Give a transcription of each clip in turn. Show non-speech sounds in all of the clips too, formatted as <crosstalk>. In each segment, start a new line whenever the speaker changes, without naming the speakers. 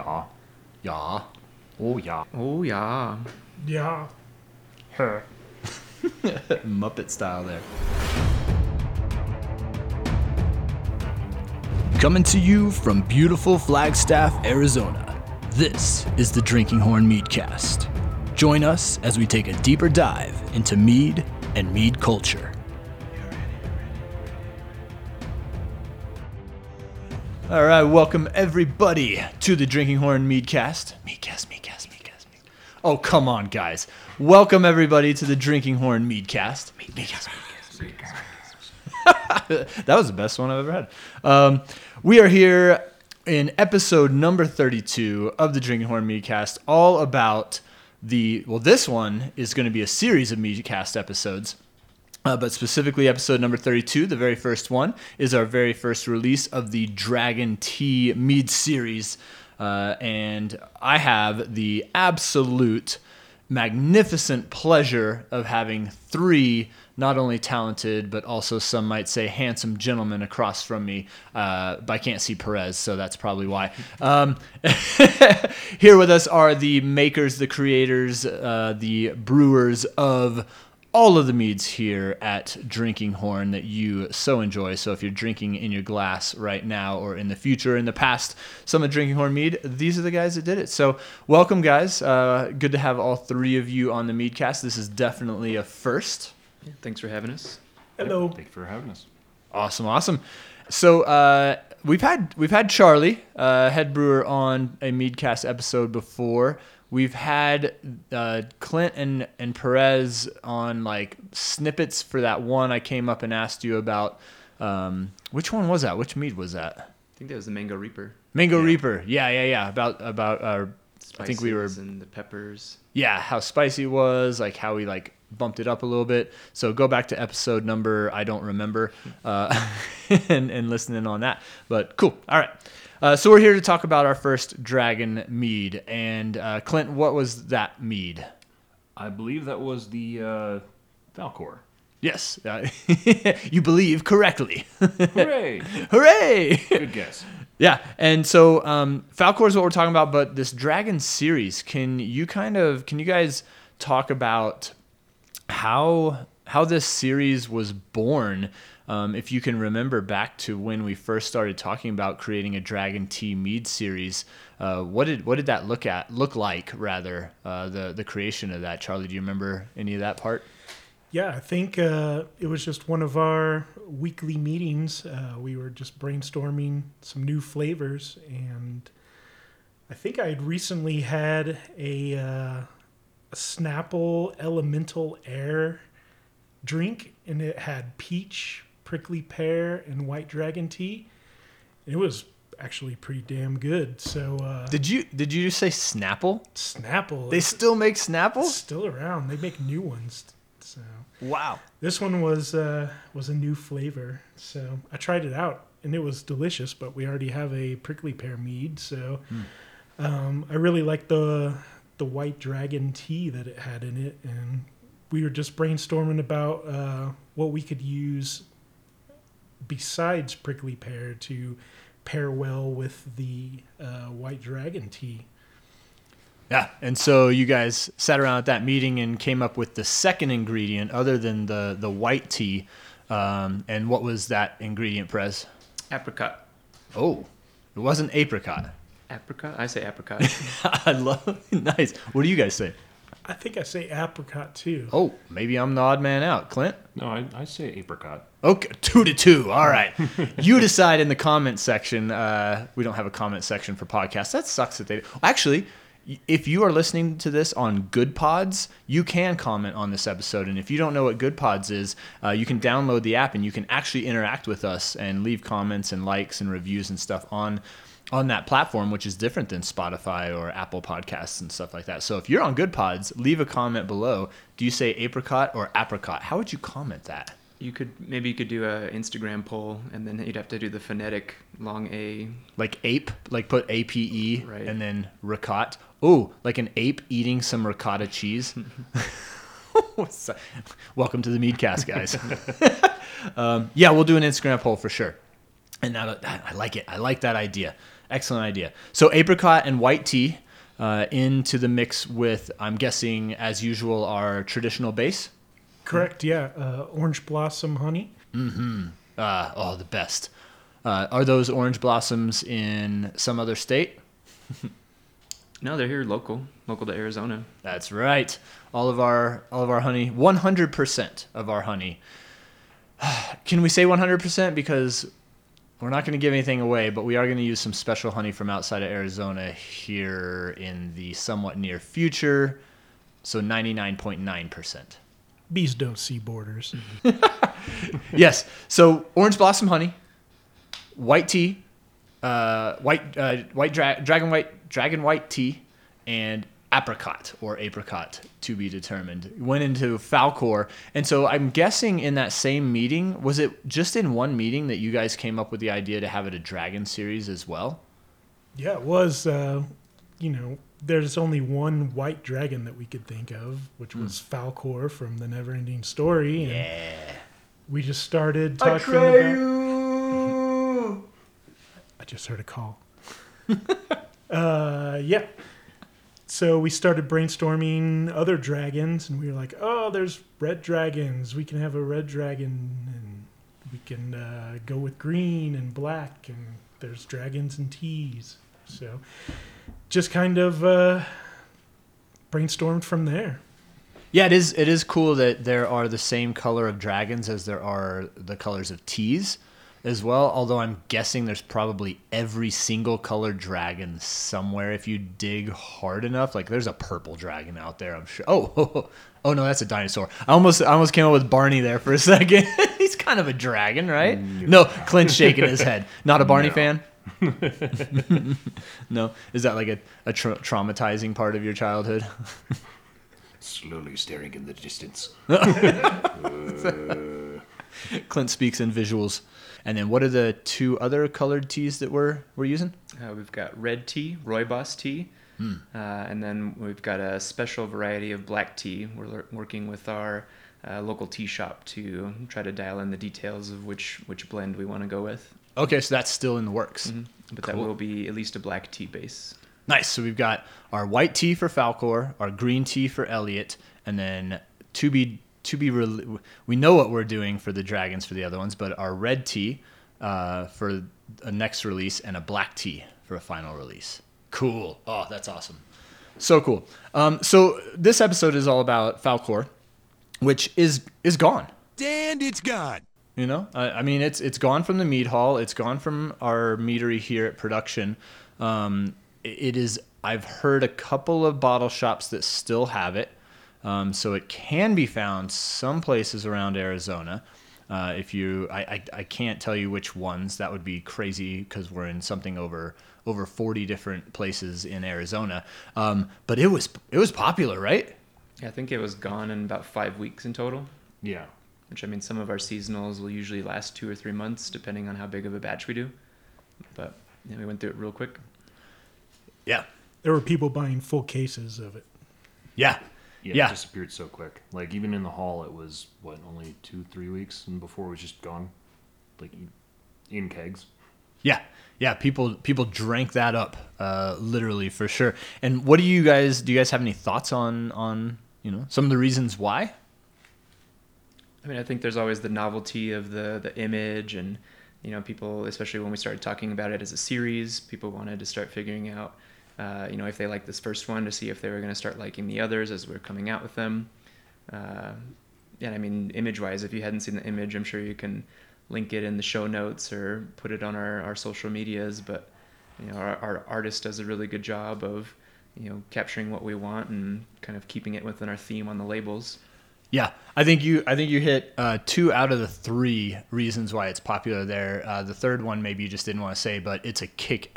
ja.
Ja.
Oh ja.
Oh yeah.
Yeah.
Her. <laughs>
Muppet style there. Coming to you from beautiful Flagstaff, Arizona, this is the Drinking Horn Meadcast. Join us as we take a deeper dive into mead and mead culture. All right, welcome everybody to the Drinking Horn Meadcast. Meadcast, Meadcast, Meadcast, Mead. Oh, come on, guys. Welcome everybody to the Drinking Horn Meadcast. Meadcast, Meadcast, Meadcast. <laughs> that was the best one I've ever had. Um, we are here in episode number 32 of the Drinking Horn Meadcast, all about the. Well, this one is going to be a series of Meadcast episodes. Uh, but specifically, episode number 32, the very first one, is our very first release of the Dragon Tea Mead series. Uh, and I have the absolute magnificent pleasure of having three not only talented but also some might say handsome gentlemen across from me uh, but i can't see perez so that's probably why um, <laughs> here with us are the makers the creators uh, the brewers of all of the meads here at Drinking Horn that you so enjoy. So if you're drinking in your glass right now or in the future, in the past, some of Drinking Horn mead, these are the guys that did it. So welcome, guys. Uh, good to have all three of you on the Meadcast. This is definitely a first.
Yeah, thanks for having us.
Hello.
Thank you for having us.
Awesome, awesome. So uh, we've had we've had Charlie, uh, head brewer, on a Meadcast episode before. We've had uh, Clint and, and Perez on like snippets for that one I came up and asked you about. Um, which one was that? Which mead was that?
I think that was the Mango Reaper.
Mango
Yeah.
Reaper. Yeah, yeah, yeah. About about uh, I think we were
and the peppers.
yeah how spicy it was, like how we like bumped it up a little bit. So go back to episode number I don't remember, uh, <laughs> and and listen in on that. But cool. All right. Uh, so we're here to talk about our first dragon mead. And uh, Clint, what was that mead?
I believe that was the uh, Falkor.
Yes, uh, <laughs> you believe correctly.
Hooray! <laughs>
Hooray!
Good guess.
Yeah, and so um, Falkor is what we're talking about, but this Dragon series, can you kind of, can you guys talk about how how this series was born? Um, if you can remember back to when we first started talking about creating a Dragon Tea Mead series, uh, what did what did that look at look like rather uh, the the creation of that? Charlie, do you remember any of that part?
Yeah, I think uh, it was just one of our weekly meetings. Uh, we were just brainstorming some new flavors, and I think I had recently had a, uh, a Snapple Elemental Air drink, and it had peach, prickly pear, and white dragon tea. It was actually pretty damn good. So uh,
Did you did you just say Snapple?
Snapple,
They still make Snapple?
still around. They make new ones. So.
Wow.
This one was uh, was a new flavor, so I tried it out and it was delicious. But we already have a prickly pear mead, so um, I really liked the the white dragon tea that it had in it, and we were just brainstorming about uh, what we could use besides prickly pear to pair well with the uh, white dragon tea.
Yeah, and so you guys sat around at that meeting and came up with the second ingredient other than the the white tea. Um, and what was that ingredient, Prez?
Apricot.
Oh, it wasn't apricot.
Apricot? I say apricot. <laughs>
I love <laughs> nice. What do you guys say?
I think I say apricot too.
Oh, maybe I'm the odd man out. Clint?
No, I, I say apricot.
Okay, two to two. All right. <laughs> you decide in the comment section. Uh, we don't have a comment section for podcasts. That sucks that they. Actually, if you are listening to this on Goodpods, you can comment on this episode. And if you don't know what Goodpods is, uh, you can download the app and you can actually interact with us and leave comments and likes and reviews and stuff on on that platform, which is different than Spotify or Apple Podcasts and stuff like that. So if you're on Goodpods, leave a comment below. Do you say apricot or apricot? How would you comment that?
you could maybe you could do a Instagram poll, and then you'd have to do the phonetic long A.
like ape, like put A P E
Right.
and then ricotta. Oh, like an ape eating some ricotta cheese. <laughs> <laughs> Welcome to the Meadcast, guys. <laughs> um, yeah, we'll do an Instagram poll for sure. And now that, I like it. I like that idea. Excellent idea. So apricot and white tea uh, into the mix with, I'm guessing, as usual, our traditional base.
Correct. Yeah. Uh, orange blossom honey. Mm-hmm.
Uh, oh, the best. Uh, are those orange blossoms in some other state? <laughs>
No, they're here local, local to Arizona.
That's right. All of our all of our honey, 100% of our honey. <sighs> Can we say 100% because we're not going to give anything away, but we are going to use some special honey from outside of Arizona here in the somewhat near future. So 99.9%.
Bees don't see borders. <laughs>
yes. So orange blossom honey, white tea, uh, white uh, white dra- dragon white dragon white tea, and apricot or apricot to be determined. Went into Falkor, and so I'm guessing in that same meeting was it just in one meeting that you guys came up with the idea to have it a dragon series as well?
Yeah, it was. Uh, you know, there's only one white dragon that we could think of, which was Falkor from the Neverending Story. And
Yeah.
we just started talking about. you. I just heard a call. <laughs> uh, yeah. So we started brainstorming other dragons, and we were like, "Oh, there's red dragons. We can have a red dragon, and we can uh, go with green and black, and there's dragons and teas." So, just kind of uh, brainstormed from there.
Yeah, it is. It is cool that there are the same color of dragons as there are the colors of teas, as well. Although I'm guessing there's probably every single colored dragon somewhere if you dig hard enough. Like there's a purple dragon out there. I'm sure. Oh, <laughs> oh, oh, oh no, that's a dinosaur. I almost, I almost came up with Barney there for a <laughs> second. <laughs> He's kind of a dragon, right? Mm. No, Clint's shaking his head. Not a Barney
No.
fan. no, is that like a, a tra- traumatizing part of your childhood?
Slowly staring in the distance.
Uh, Clint speaks in visuals. And then what are the two other colored teas that we're we're using?
Uh, we've got red tea, rooibos tea,
Hmm.
uh, and then we've got a special variety of black tea. We're lear- working with our uh, local tea shop to try to dial in the details of which which blend we want to go with.
Okay, so that's still in the works.
Mhm. But that will be at least a black tea base.
Nice. So we've got our white tea for Falkor, our green tea for Elliot, and then to be to be re- we know what we're doing for the dragons for the other ones, but our red tea uh, for a next release and a black tea for a final release. Cool. Oh, that's awesome. So cool. Um, so this episode is all about Falkor, which is is gone.
And it's gone.
You know, I, I mean, it's it's gone from the mead hall. It's gone from our meadery here at production. Um, it- it is. I've heard a couple of bottle shops that still have it, um, so it can be found some places around Arizona. Uh, if you, I, I, I can't tell you which ones. That would be crazy because we're in something over over forty different places in Arizona. Um, but it was it was popular, right?
Yeah, I think it was gone in about five weeks in total.
Yeah.
Which I mean, some of our seasonals will usually last two or three months, depending on how big of a batch we do. But yeah, we went through it real quick.
Yeah,
There were people buying full cases of it.
yeah,
Yeah,
Yeah.
It disappeared so quick. Like even in the hall, it was what only two, three weeks, and before it was just gone, like in- in kegs.
Yeah, yeah. People people drank that up, uh, literally for sure. And what do you guys do? You guys have any thoughts on on you know some of the reasons why?
I mean, I think there's always the novelty of the the image, and you know, people, especially when we started talking about it as a series, people wanted to start figuring out, uh, you know, if they like this first one, to see if they were going to start liking the others as we're coming out with them. Uh, yeah, I mean, image-wise, if you hadn't seen the image, I'm sure you can link it in the show notes or put it on our, our social medias. But you know, our, our artist does a really good job of you know capturing what we want and kind of keeping it within our theme on the labels.
Yeah, I think you I think you hit uh, two out of the three reasons why it's popular there. Uh, the third one maybe you just didn't want to say, but it's a kick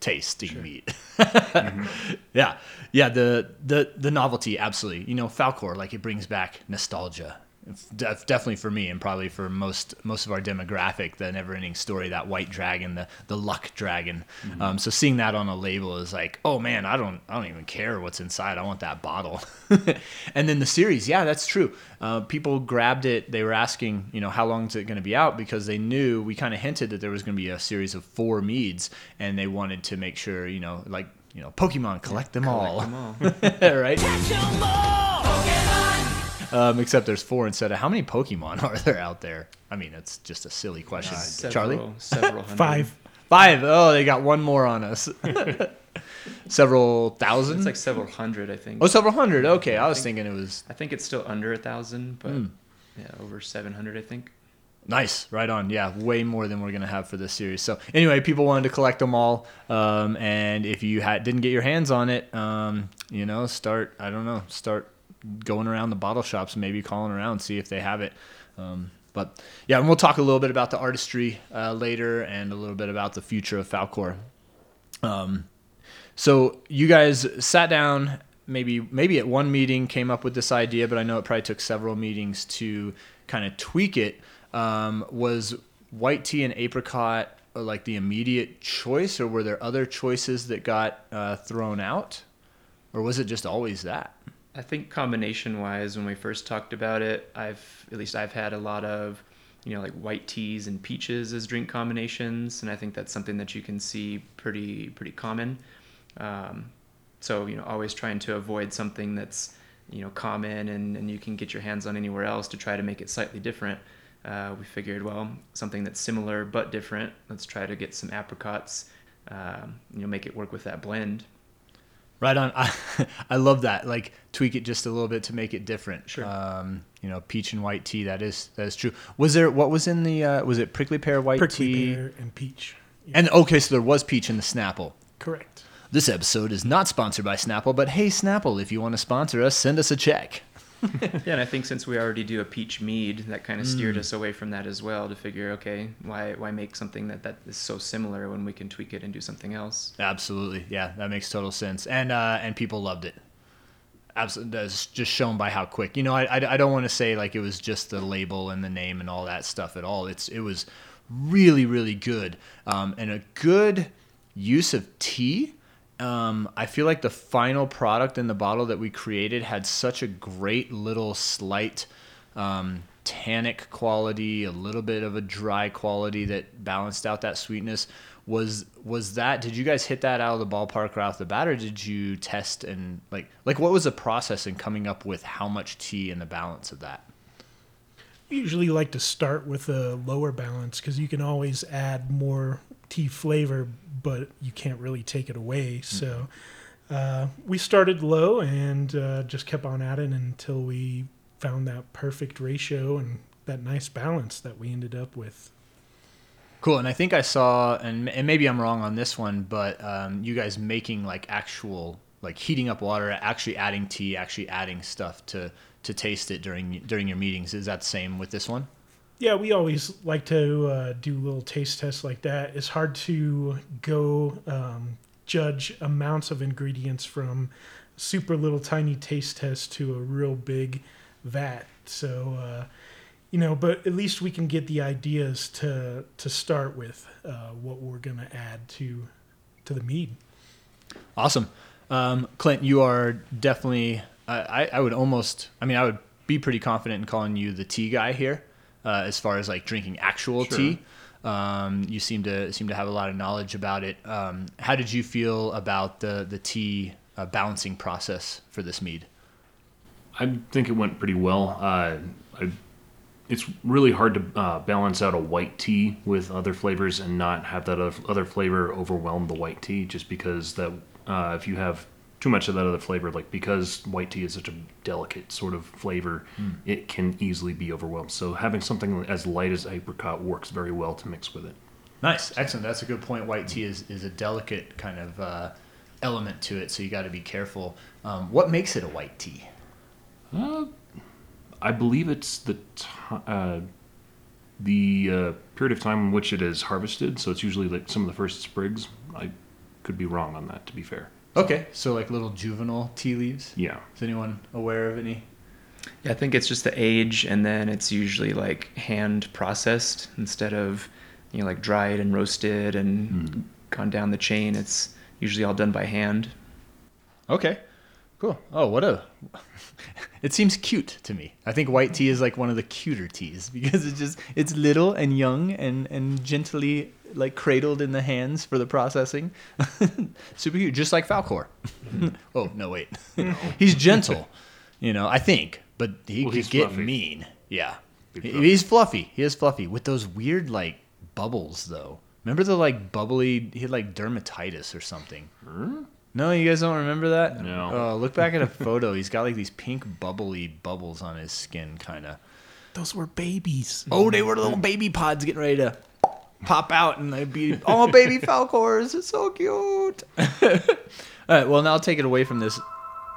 tasting mead. Mm-hmm. <laughs> Yeah, yeah. The the the novelty, absolutely. You know, Falkor, like it brings back nostalgia. It's def- definitely for me and probably for most most of our demographic the never ending story that white dragon the the luck dragon. Um, so seeing that on a label is like oh man i don't i don't even care what's inside. I want that bottle. <laughs> And then the series yeah that's true. Uh, people grabbed it. They were asking you know how long is it going to be out? Because they knew we kind of hinted that there was going to be a series of four meads and they wanted to make sure you know like you know pokemon collect them all.
Collect them all. <laughs>
right um, except there's four instead of how many Pokemon <laughs> are there out there? I mean, it's just a silly question. Charlie,
Several, several hundred. <laughs>
Five.
five. Oh, they got one more on us. <laughs> several thousand.
It's like several hundred, I think.
oh, several hundred. Okay, I was thinking it was
I think it's still under a thousand, but
Hmm.
yeah, over seven hundred, I think.
nice. Right on. Yeah, way more than we're gonna have for this series. So anyway, people wanted to collect them all, um, and if you had didn't get your hands on it, um, you know, start. I don't know, start going around the bottle shops, maybe calling around, see if they have it. Um, but yeah, and we'll talk a little bit about the artistry uh, later, and a little bit about the future of Falkor. Um, so you guys sat down, maybe maybe at one meeting came up with this idea, but I know it probably took several meetings to kind of tweak it. Um, was white tea and apricot uh, like the immediate choice, or were there other choices that got uh, thrown out, or was it just always that?
I think combination wise, when we first talked about it, I've at least I've had a lot of, you know, like white teas and peaches as drink combinations, and I think that's something that you can see pretty pretty common. Um, so you know, always trying to avoid something that's you know common and, and you can get your hands on anywhere else to try to make it slightly different. Uh, we figured, well, something that's similar but different. Let's try to get some apricots. Um, you know, make it work with that blend.
Right on. <laughs> I, I love that. Like tweak it just a little bit to make it different.
Sure.
Um, you know, peach and white tea. That is that is true. Was there what was in the uh, was it prickly pear white tea?
Prickly
tea?
pear and peach. Yeah,
And okay, so there was peach in the Snapple.
correct.
This episode is not sponsored by Snapple, but hey Snapple, if you want to sponsor us, send us a check. <laughs>
Yeah, and I think since we already do a peach mead, that kind of steered
Mm.
us away from that as well to figure, okay, why why make something that that is so similar when we can tweak it and do something else?
Absolutely, yeah, that makes total sense, and uh, and people loved it. Absolutely, that's just shown by how quick. You know, I, I, I don't want to say like it was just the label and the name and all that stuff at all. It's it was really really good, um, and a good use of tea. Um, I feel like the final product in the bottle that we created had such a great little slight um, tannic quality, a little bit of a dry quality that balanced out that sweetness. Was was that? Did you guys hit that out of the ballpark right off the bat, or did you test and like like what was the process in coming up with how much tea and the balance of that?
We usually like to start with a lower balance because you can always add more tea flavor, but you can't really take it away. So uh, we started low and uh, just kept on at it until we found that perfect ratio and that nice balance that we ended up with.
Cool, and I think I saw, and, and maybe I'm wrong on this one, but um, you guys making like actual, like heating up water, actually adding tea, actually adding stuff to to taste it during during your meetings. Is that the same with this one?
Yeah, we always like to uh, do little taste tests like that. It's hard to go um, judge amounts of ingredients from super little tiny taste test to a real big vat. So, uh, you know, but at least we can get the ideas to to start with uh, what we're gonna add to to the mead.
Awesome, um, Clint. You are definitely. I, I would almost. I mean, I would be pretty confident in calling you the tea guy here, uh, as far as like drinking actual
Sure.
tea. Um, you seem to seem to have a lot of knowledge about it. Um, how did you feel about the the tea uh, balancing process for this mead?
I think it went pretty well. Uh, I, it's really hard to uh, balance out a white tea with other flavors and not have that other, other flavor overwhelm the white tea. Just because that uh, if you have too much of that other flavor, like because white tea is such a delicate sort of flavor, it can easily be overwhelmed. So having something as light as apricot works very well to mix with it.
Nice, excellent. That's a good point. White tea is, is a delicate kind of uh, element to it, so you got to be careful. Um, what makes it a white tea?
Uh, I believe it's the ti uh, the uh, period of time in which it is harvested. So it's usually like some of the first sprigs. I could be wrong on that, to be fair.
Okay, so like little juvenile tea leaves.
Yeah.
Is anyone aware of any?
Yeah, I think it's just the age, and then it's usually like hand processed instead of you know like dried and roasted and hmm. gone down the chain. It's usually all done by hand.
Okay. Cool. Oh, what a. <laughs> It seems cute to me. I think white tea is like one of the cuter teas <laughs> because it's just it's little and young and and gently like cradled in the hands for the processing. <laughs> Super cute, just like Falkor. oh no, wait, he's gentle. You know, I think, but he
Well,
could
he's
get
fluffy.
mean. Yeah,
Big
He-
fluffy.
he's fluffy. He is fluffy with those weird like bubbles though. Remember the like bubbly? He had like dermatitis or something. No, you guys don't remember that?
No.
Oh, look back at a photo. He's got like these pink bubbly bubbles on his skin, kind of.
Those were babies.
Oh, they were little baby pods getting ready to pop out, and they'd be <laughs> all baby Falkors. It's so cute. <laughs> all right, well now I'll take it away from this.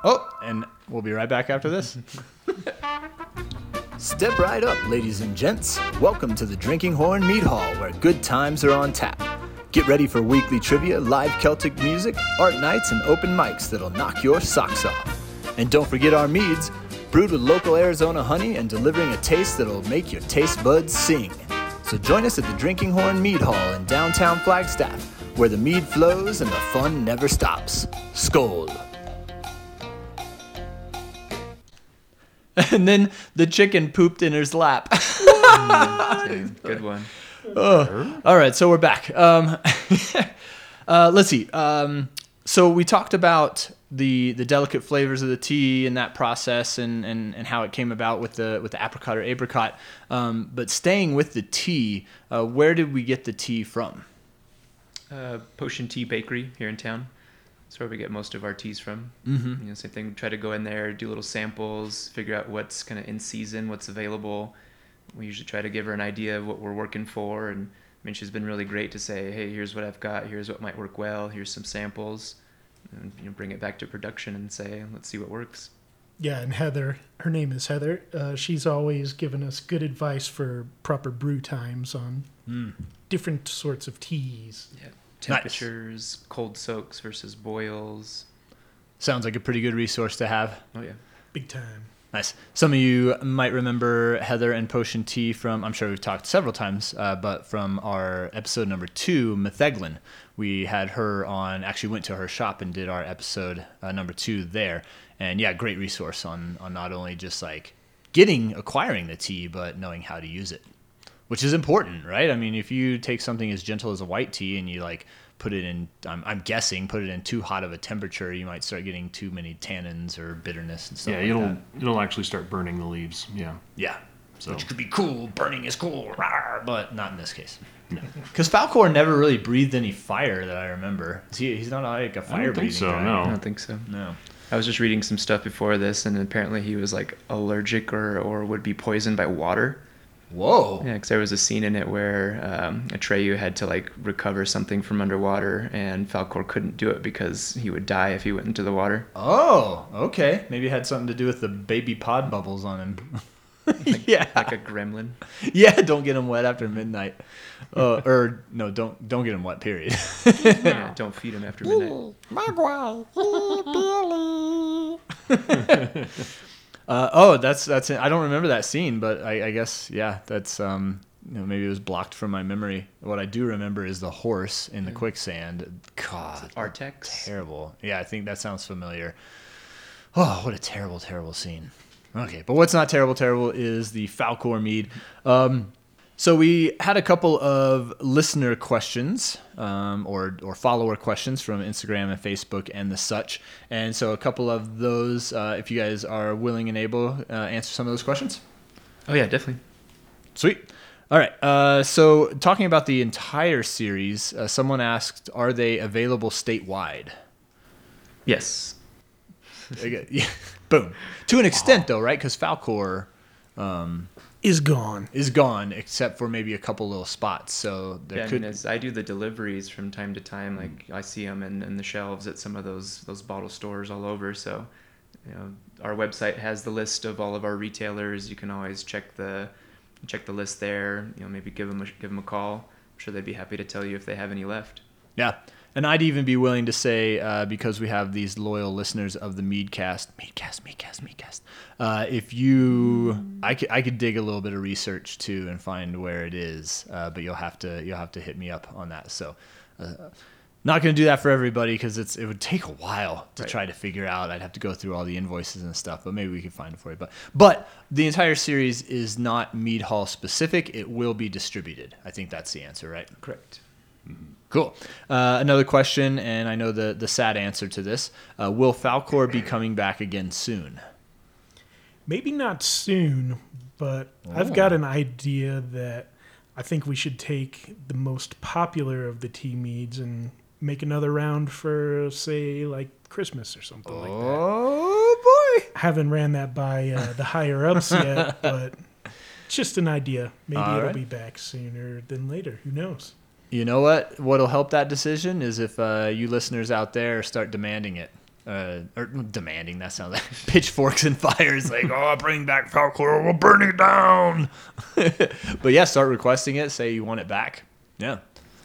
Oh, and we'll be right back after this. <laughs> Step right up, ladies and gents. Welcome to the Drinking Horn Mead Hall, where good times are on tap. Get ready for weekly trivia, live Celtic music, art nights, and open mics that'll knock your socks off. And don't forget our meads, brewed with local Arizona honey and delivering a taste that'll make your taste buds sing. So join us at the Drinking Horn Mead Hall in downtown Flagstaff, where the mead flows and the fun never stops. Skoll! <laughs> And then the chicken pooped in his lap.
Yeah, <laughs> good one.
All right, so we're back. Um, <laughs> uh, let's see. Um, so we talked about the the delicate flavors of the tea and that process and, and, and how it came about with the with the apricot or apricot. Um, but staying with the tea, uh, where did we get the tea from?
Uh, Potion Tea Bakery here in town. That's where we get most of our teas from. Mm-hmm. You know, same thing. Try to go in there, do little samples, figure out what's kind of in season, what's available. We usually try to give her an idea of what we're working for, and I mean, she's been really great to say, "Hey, here's what I've got. Here's what might work well. Here's some samples." And you know, bring it back to production and say, "Let's see what works."
Yeah, and Heather, her name is Heather. Uh, she's always given us good advice for proper brew times on different sorts of teas.
Yeah. Temperatures, cold soaks versus boils.
Sounds like a pretty good resource to have.
Oh yeah.
Big time.
Nice. Some of you might remember Heather and Potion Tea from, I'm sure we've talked several times, uh, but from our episode number two, Metheglin. We had her on, actually went to her shop and did our episode uh, number two there. And yeah, great resource on, on not only just like getting, acquiring the tea, but knowing how to use it, which is important, right? I mean, if you take something as gentle as a white tea and you like put it in, I'm, I'm guessing, put it in too hot of a temperature, you might start getting too many tannins or bitterness and stuff
Yeah,
like
it'll
that.
it'll actually start burning the leaves. Yeah.
Yeah.
So-
Which could be cool. Burning is cool. rawr, but not in this case. Because <laughs> Falkor never really breathed any fire that I remember. He, he's not like a fire
think
breathing
so,
guy.
no.
I don't think so.
No.
I was just reading some stuff before this, and apparently he was like allergic or, or would be poisoned by water.
Whoa.
Yeah, because there was a scene in it where um, Atreyu had to like recover something from underwater, and Falkor couldn't do it because he would die if he went into the water.
Oh, okay. Maybe it had something to do with the baby pod bubbles on him. <laughs> yeah.
Like a gremlin.
yeah, don't get him wet after midnight. Uh, or no, don't don't get him wet. Period. <laughs>
yeah, don't feed him after midnight. <laughs>
Uh, oh, that's that's. I don't remember that scene, but I, I guess yeah, that's um. You know, maybe it was blocked from my memory. What I do remember is the horse in the quicksand. God,
Artax.
terrible. Yeah, I think that sounds familiar. Oh, what a terrible, terrible scene. Okay, but what's not terrible, terrible is the Falkor mead. Um, so we had a couple of listener questions um, or or follower questions from Instagram and Facebook and the such, and so a couple of those, uh, if you guys are willing and able, uh, answer some of those questions.
Oh yeah, definitely.
Sweet. All right. Uh, so talking about the entire series, uh, someone asked, "Are they available statewide?"
Yes. <laughs>
Boom. To an extent, though, right? Because Falkor
Is gone.
is gone, except for maybe a couple little spots. So there
Yeah, I
could.
mean, as I do the deliveries from time to time, like I see them in, in the shelves at some of those those bottle stores all over. So, you know, our website has the list of all of our retailers. You can always check the check the list there. You know, maybe give them a, give them a call. I'm sure they'd be happy to tell you if they have any left.
Yeah. And I'd even be willing to say, uh, because we have these loyal listeners of the Meadcast, Meadcast, Meadcast, Meadcast. Uh, if you, I could, I could dig a little bit of research too and find where it is, uh, but you'll have to, you'll have to hit me up on that. So, uh, not going to do that for everybody because it's it would take a while to
Right.
try to figure out. I'd have to go through all the invoices and stuff, but maybe we can find it for you. But but the entire series is not Mead Hall specific. It will be distributed. I think that's the answer, right?
Correct.
Cool. Uh, another question, and I know the the sad answer to this: uh, Will Falkor be coming back again soon?
Maybe not soon, but I've got an idea that I think we should take the most popular of the tea meads and make another round for, say, like Christmas or something like that.
Oh boy!
haven't ran that by uh, the higher ups <laughs> yet, but it's just an idea. Maybe
All
it'll
right.
be back sooner than later. Who knows?
You know what? What'll help that decision is if uh, you listeners out there start demanding it. Uh, or demanding, that sounds like <laughs> pitchforks and fires, like, <laughs> oh, bring back Falkor, we'll burn it down. <laughs> but yeah, start requesting it, say you want it back. Yeah,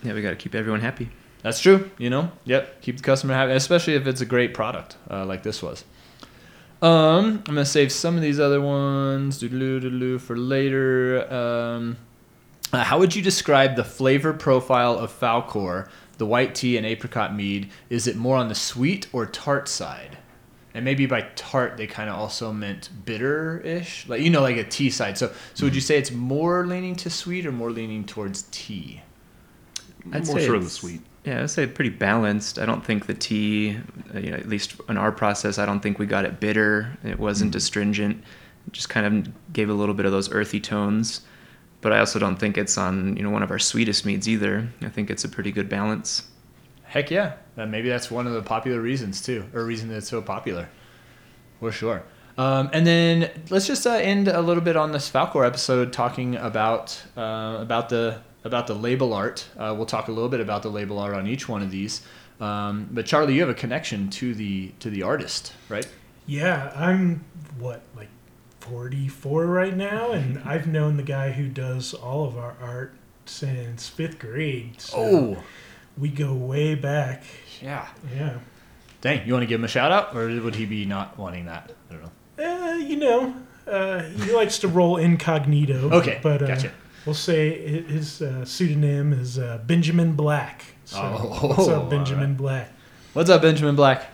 Yeah, we got to keep everyone happy.
that's true. You know, yep, keep the customer happy, especially if it's a great product uh, like this was. Um, I'm gonna save some of these other ones doodaloo, doodaloo, for later. Um, uh, how would you describe the flavor profile of Falkor, the white tea and apricot mead? Is it more on the sweet or tart side? And maybe by tart they kind of also meant bitter-ish, like you know, like a tea side. So, so would you say it's more leaning to sweet or more leaning towards tea?
I'd
More
say
sort of the sweet.
Yeah, I'd say pretty balanced. I don't think the tea, uh, you know, at least in our process, I don't think we got it bitter. It wasn't astringent. It just kind of gave a little bit of those earthy tones. But I also don't think it's on, you know, one of our sweetest meads either. I think it's a pretty good balance.
Heck yeah, uh, maybe that's one of the popular reasons too, or reason that it's so popular, for sure. Um, and then let's just uh, end a little bit on this Falkor episode talking about uh, about the about the label art. Uh, we'll talk a little bit about the label art on each one of these. Um, but Charlie, you have a connection to the to the artist, right?
Yeah, I'm what like 44 right now, and I've known the guy who does all of our art since fifth grade. So
Oh,
we go way back.
yeah.
Yeah.
Dang, you want to give him a shout out, or would he be not wanting that? I don't know.
Uh, you know, uh, he likes to roll incognito.
Okay,
but uh,
gotcha.
we'll say his uh, pseudonym is uh, Benjamin Black. So
Oh,
what's up, Benjamin
right.
Black?
What's up, Benjamin Black?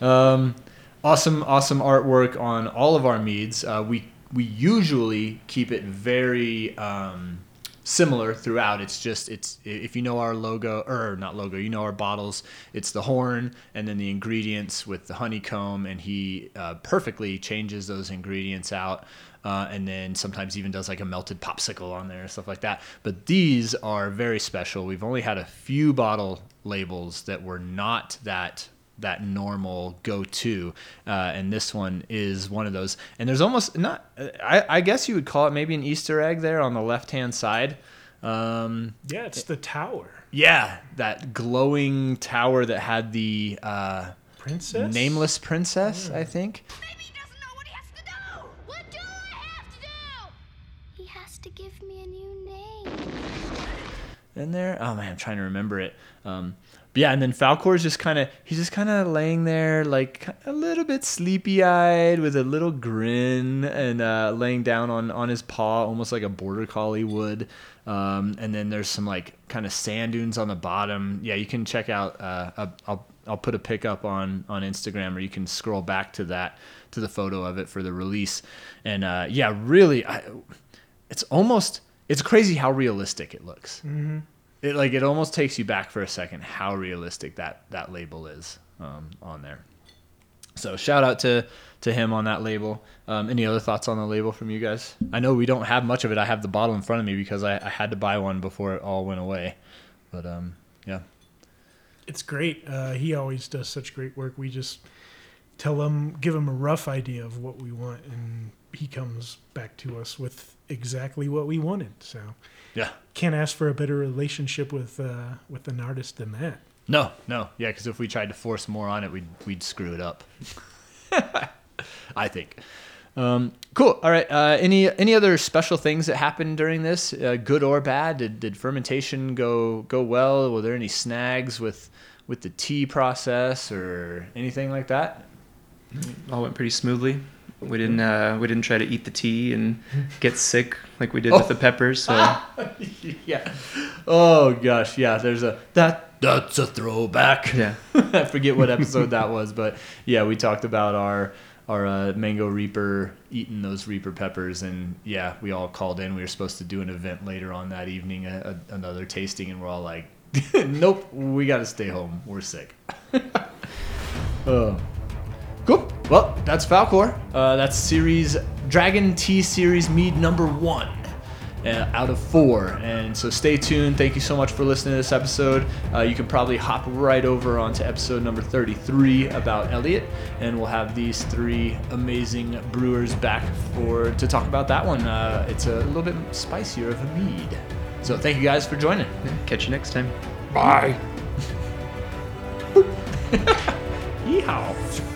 Um, awesome, awesome artwork on all of our meads. Uh, we we usually keep it very um, similar throughout. It's just it's if you know our logo or not logo, you know our bottles. It's the horn and then the ingredients with the honeycomb, and he uh, perfectly changes those ingredients out. Uh, and then sometimes even does like a melted popsicle on there and stuff like that. But these are very special. We've only had a few bottle labels that were not that that normal go-to, uh, and this one is one of those. And there's almost not. I, I guess you would call it maybe an Easter egg there on the left-hand side. Um,
Yeah, it's the tower.
yeah, that glowing tower that had the uh,
Princess?
nameless princess, I think.
Maybe he doesn't know what he has to do. What do I have to do? He has to give me a new name.
in there. Oh man, I'm trying to remember it. Um, but yeah, and then Falkor's just kind of he's just kind of laying there like a little bit sleepy eyed with a little grin and uh, laying down on on his paw, almost like a border collie would. Um, and then there's some like kind of sand dunes on the bottom. Yeah, you can check out. Uh, I'll- I'll put a pic up on on Instagram, or you can scroll back to that to the photo of it for the release. And uh, yeah, really, I, it's almost it's crazy how realistic it looks. It like it almost takes you back for a second how realistic that that label is um, on there. So shout out to to him on that label. Um, any other thoughts on the label from you guys? I know we don't have much of it. I have the bottle in front of me because I, I had to buy one before it all went away. But um, yeah,
It's great. Uh, he always does such great work. We just tell him, give him a rough idea of what we want, and he comes back to us with exactly what we wanted. So
yeah.
can't ask for a better relationship with uh, with an artist than that.
No, no, yeah, because if we tried to force more on it, we'd we'd screw it up. <laughs> I think. Um, cool. All right. Uh, any any other special things that happened during this, uh, good or bad? Did did fermentation go go well? Were there any snags with with the tea process or anything like that?
All went pretty smoothly. We didn't uh, we didn't try to eat the tea and <laughs> get sick like we did with the peppers. So <laughs>
yeah. Oh gosh, yeah. There's a that that's a throwback.
yeah, <laughs>
I forget what episode that was, but yeah, we talked about our our uh, mango reaper eating those reaper peppers, and yeah, we all called in. We were supposed to do an event later on that evening, a, a, another tasting, and we're all like, "Nope, we got to stay home. We're sick." oh. Cool. Well, that's Falkor. Uh, that's series Dragon Tea Series Mead number one uh, out of four. And so stay tuned. Thank you so much for listening to this episode. Uh, you can probably hop right over onto episode number 33 about Elliot, and we'll have these three amazing brewers back for to talk about that one. Uh, it's a little bit spicier of a mead. So thank you guys for joining.
catch you next time.
Bye. <laughs>
Yeehaw.